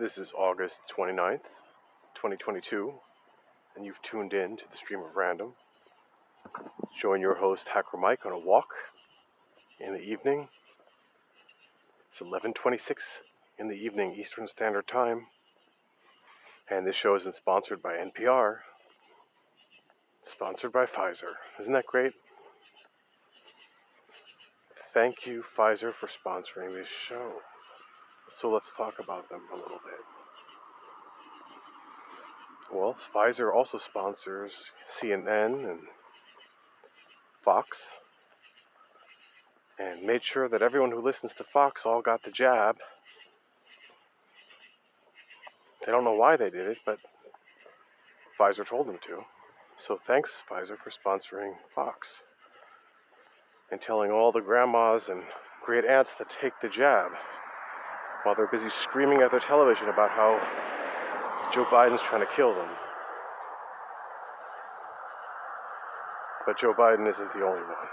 This is August 29th, 2022, and you've tuned in to the stream of random. Join your host Hacker Mike on a walk in the evening. It's 11:26 in the evening Eastern Standard Time, and this show has been sponsored by NPR, sponsored by Pfizer. Isn't that great? Thank you, Pfizer, for sponsoring this show. So let's talk about them a little bit. Well, Pfizer also sponsors CNN and Fox and made sure that everyone who listens to Fox all got the jab. They don't know why they did it, but Pfizer told them to. So thanks, Pfizer, for sponsoring Fox and telling all the grandmas and great aunts to take the jab while they're busy screaming at their television about how Joe Biden's trying to kill them. But Joe Biden isn't the only one.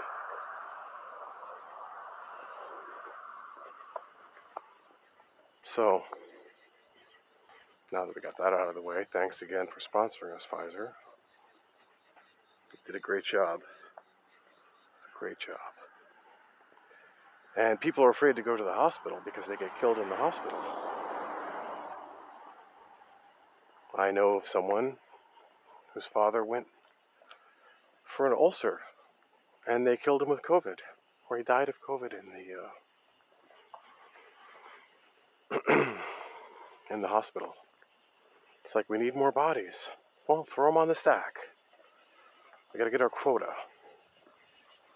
So, now that we got that out of the way, thanks again for sponsoring us, Pfizer. You did a great job. A great job. And people are afraid to go to the hospital because they get killed in the hospital. I know of someone whose father went for an ulcer and they killed him with COVID, or he died of COVID in the uh, in the hospital. It's like we need more bodies. Well, throw them on the stack. We got to get our quota.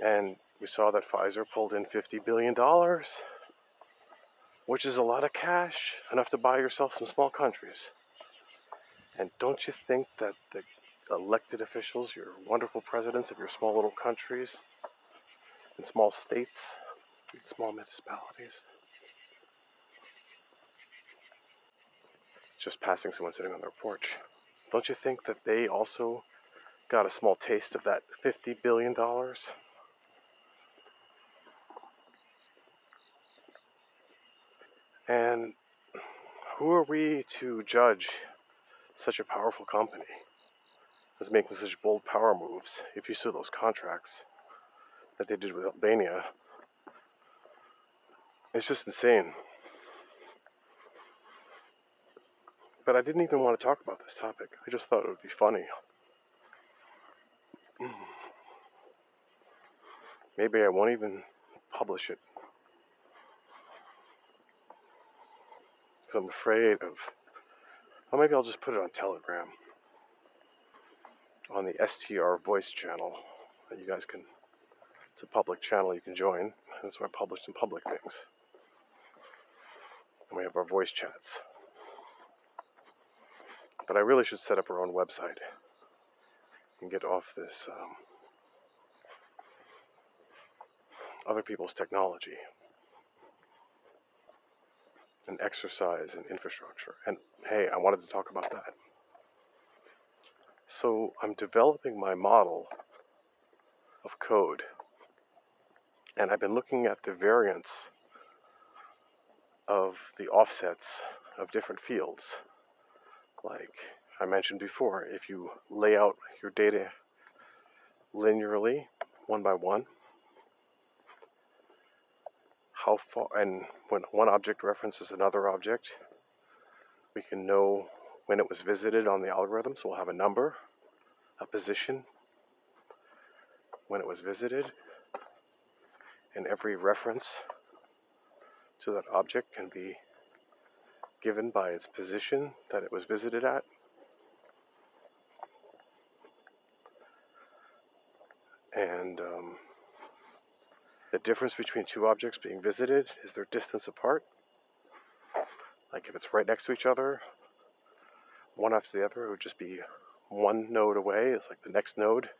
And we saw that Pfizer pulled in $50 billion, which is a lot of cash, enough to buy yourself some small countries. And don't you think that the elected officials, your wonderful presidents of your small little countries and small states and small municipalities, just passing someone sitting on their porch, don't you think that they also got a small taste of that $50 billion? And who are we to judge such a powerful company as making such bold power moves if you saw those contracts that they did with Albania? It's just insane. But I didn't even want to talk about this topic. I just thought it would be funny. Maybe I won't even publish it I'm afraid of. Well, maybe I'll just put it on Telegram, on the STR voice channel that you guys can. It's a public channel you can join. That's where I publish some public things. And we have our voice chats. But I really should set up our own website and get off this um, other people's technology and exercise and infrastructure. And hey, I wanted to talk about that. So I'm developing my model of code, and I've been looking at the variance of the offsets of different fields. Like I mentioned before, if you lay out your data linearly, one by one, how far, and when one object references another object, we can know when it was visited on the algorithm. So we'll have a number, a position, when it was visited, and every reference to that object can be given by its position that it was visited at. And um, the difference between two objects being visited is their distance apart. Like if it's right next to each other, one after the other, it would just be one node away. It's like the next node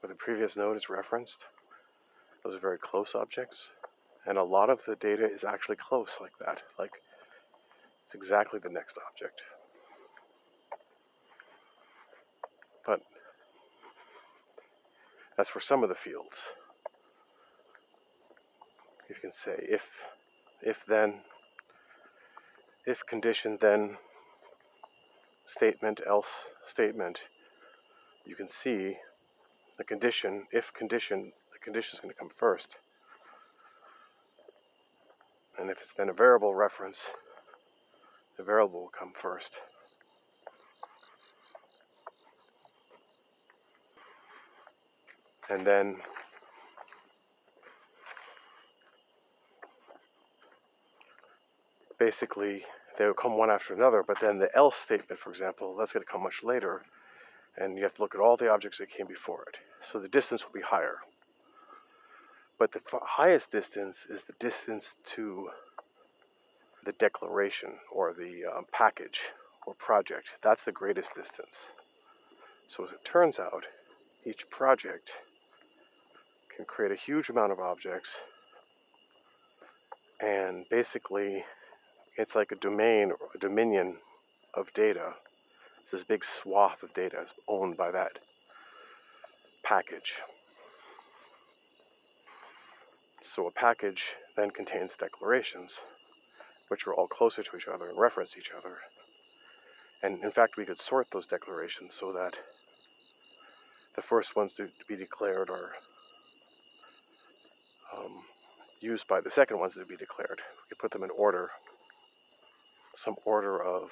where the previous node is referenced. Those are very close objects. And a lot of the data is actually close like that. Like it's exactly the next object. But that's for some of the fields you can say. If if then if condition then statement else statement you can see the condition if condition the condition is going to come first. And if it's then a variable reference the variable will come first. And then basically they will come one after another, but then the else statement, for example, that's going to come much later, and you have to look at all the objects that came before it. So the distance will be higher. But the highest distance is the distance to the declaration or the um, package or project. That's the greatest distance. So as it turns out, each project can create a huge amount of objects and basically it's like a domain or a dominion of data. It's This big swath of data is owned by that package. So a package then contains declarations, which are all closer to each other and reference each other. And in fact, we could sort those declarations so that the first ones to be declared are um, used by the second ones to be declared. We could put them in order some order of,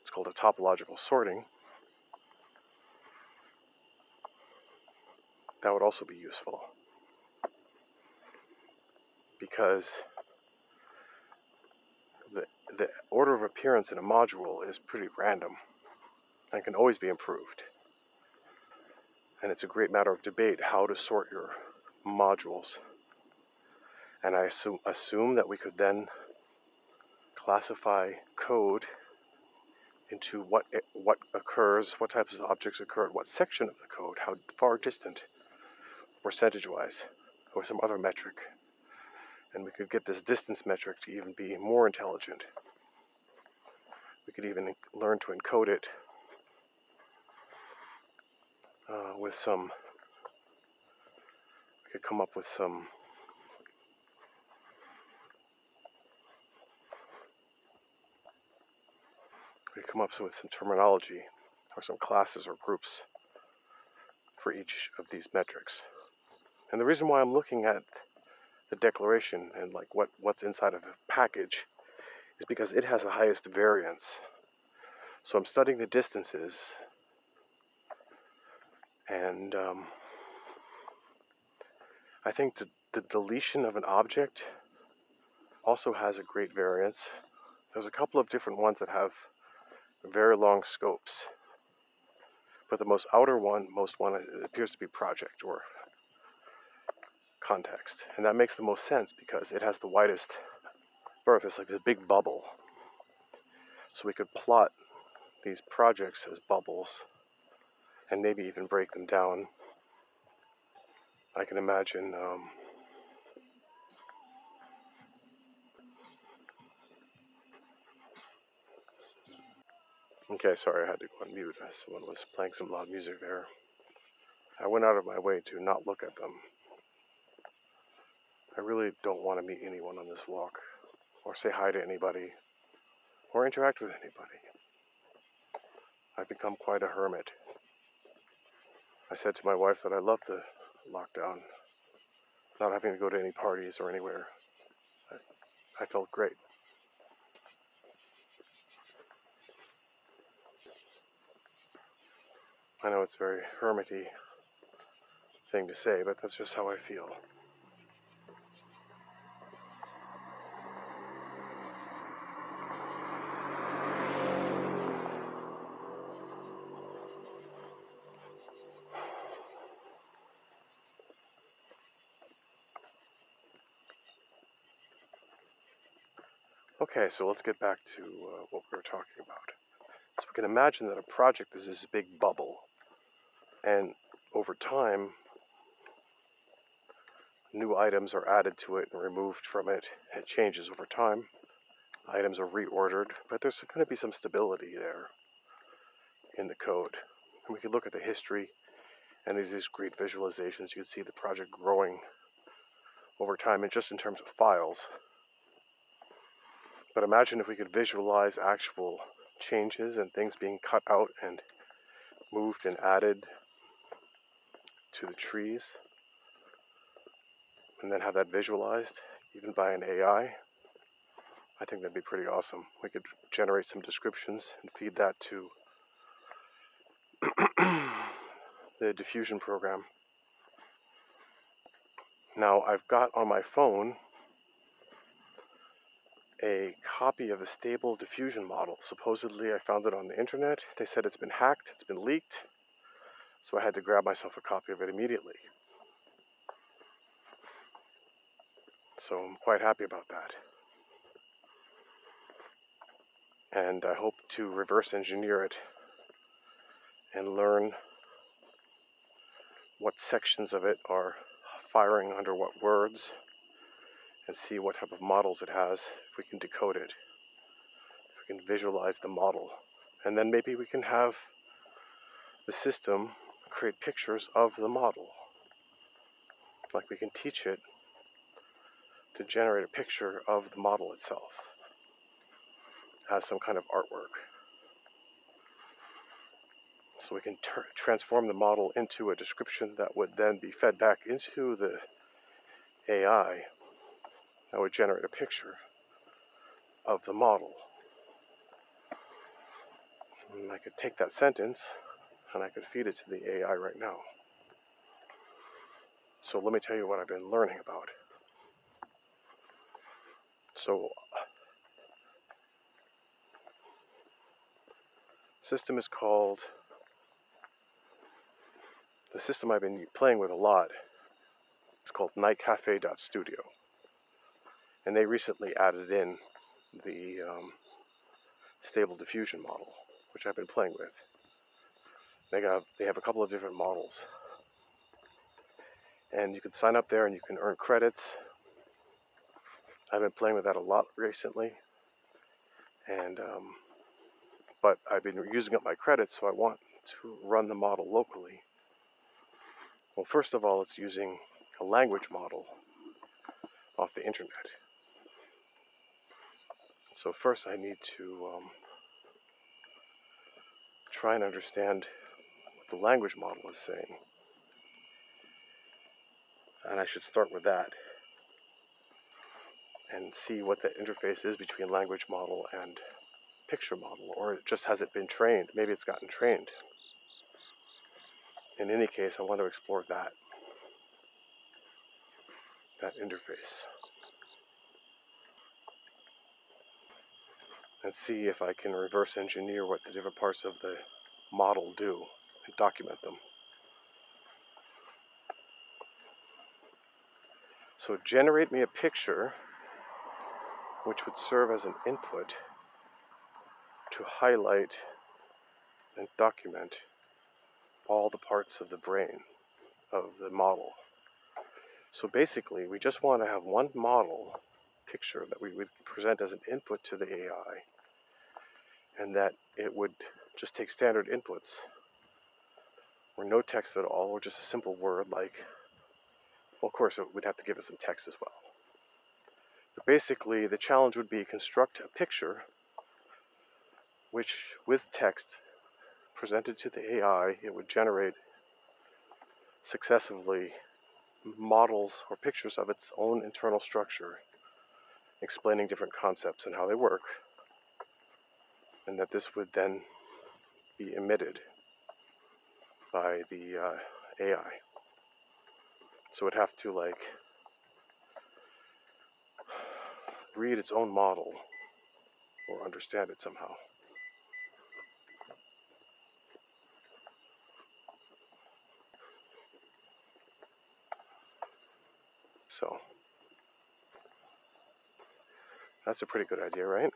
it's called a topological sorting. That would also be useful because the, the order of appearance in a module is pretty random and can always be improved. And it's a great matter of debate how to sort your modules. And I assume, assume that we could then classify code into what what occurs, what types of objects occur what section of the code, how far distant, percentage-wise, or some other metric. And we could get this distance metric to even be more intelligent. We could even learn to encode it uh, with some, we could come up with some we come up with some terminology or some classes or groups for each of these metrics. And the reason why I'm looking at the declaration and like what, what's inside of a package is because it has the highest variance. So I'm studying the distances and um, I think the, the deletion of an object also has a great variance. There's a couple of different ones that have very long scopes. But the most outer one, most one, appears to be project or context. And that makes the most sense because it has the widest berth. It's like this big bubble. So we could plot these projects as bubbles and maybe even break them down. I can imagine um, Okay, sorry, I had to go on mute. Uh, someone was playing some loud music there. I went out of my way to not look at them. I really don't want to meet anyone on this walk, or say hi to anybody, or interact with anybody. I've become quite a hermit. I said to my wife that I love the lockdown, not having to go to any parties or anywhere. I, I felt great. I know it's a very hermity thing to say, but that's just how I feel. Okay, so let's get back to uh, what we were talking about. So we can imagine that a project is this big bubble and over time, new items are added to it and removed from it. It changes over time. Items are reordered, but there's going to be some stability there in the code. And we can look at the history and these, these great visualizations. You can see the project growing over time, and just in terms of files, But imagine if we could visualize actual changes and things being cut out and moved and added to the trees, and then have that visualized even by an AI. I think that'd be pretty awesome. We could generate some descriptions and feed that to the diffusion program. Now, I've got on my phone a copy of the stable diffusion model. Supposedly, I found it on the internet. They said it's been hacked, it's been leaked, so I had to grab myself a copy of it immediately. So I'm quite happy about that. And I hope to reverse engineer it and learn what sections of it are firing under what words and see what type of models it has if we can decode it. If we can visualize the model. And then maybe we can have the system create pictures of the model. Like we can teach it to generate a picture of the model itself as some kind of artwork. So we can transform the model into a description that would then be fed back into the AI that would generate a picture of the model. And I could take that sentence and I could feed it to the AI right now. So let me tell you what I've been learning about. So system is called the system I've been playing with a lot is called nightcafe.studio. And they recently added in the um, stable diffusion model, which I've been playing with. They, got, they have a couple of different models. And you can sign up there and you can earn credits. I've been playing with that a lot recently. And, um, but I've been using up my credits, so I want to run the model locally. Well, first of all, it's using a language model off the internet. So first I need to um, try and understand the language model is saying. And I should start with that and see what the interface is between language model and picture model, or just hasn't been trained. Maybe it's gotten trained in any case, I want to explore that, that interface. And see if I can reverse engineer what the different parts of the model do document them. So generate me a picture which would serve as an input to highlight and document all the parts of the brain of the model. So basically, we just want to have one model picture that we would present as an input to the AI, and that it would just take standard inputs, or no text at all, or just a simple word like, well, of course, it would have to give us some text as well. But basically, the challenge would be construct a picture which, with text, presented to the AI, it would generate successively models or pictures of its own internal structure, explaining different concepts and how they work, and that this would then be emitted by the uh, AI. So it'd have to like read its own model or understand it somehow. So that's a pretty good idea, right?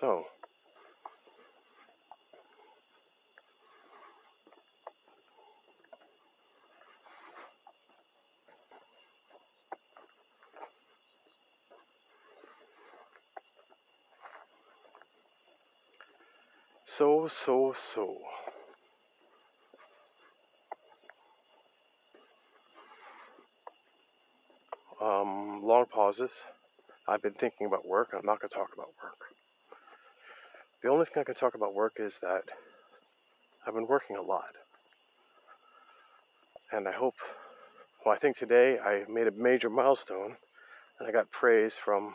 So, so, so, so. Um, long pauses. I've been thinking about work. I'm not going to talk about work. The only thing I can talk about work is that I've been working a lot. And I hope, well, I think today I made a major milestone and I got praise from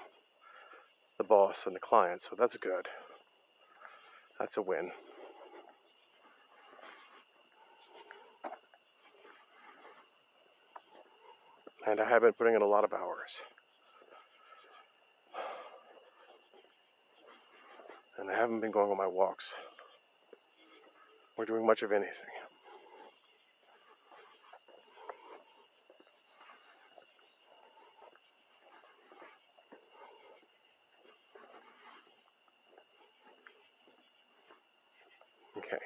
the boss and the client, so that's good. That's a win. And I have been putting in a lot of hours. And I haven't been going on my walks or doing much of anything. Okay.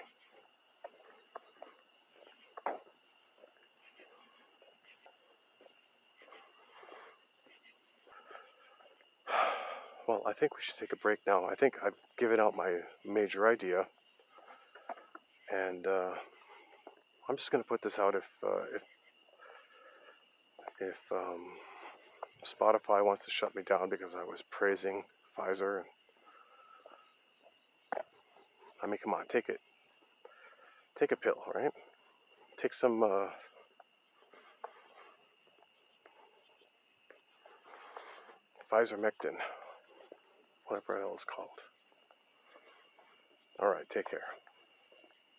Well, I think we should take a break now. I think I've given out my major idea, and uh, I'm just going to put this out if uh, if if um, Spotify wants to shut me down because I was praising Pfizer. I mean, come on, take it. Take a pill, right? Take some. Uh, Pfizer Mectin, whatever the hell it's called. All right, take care.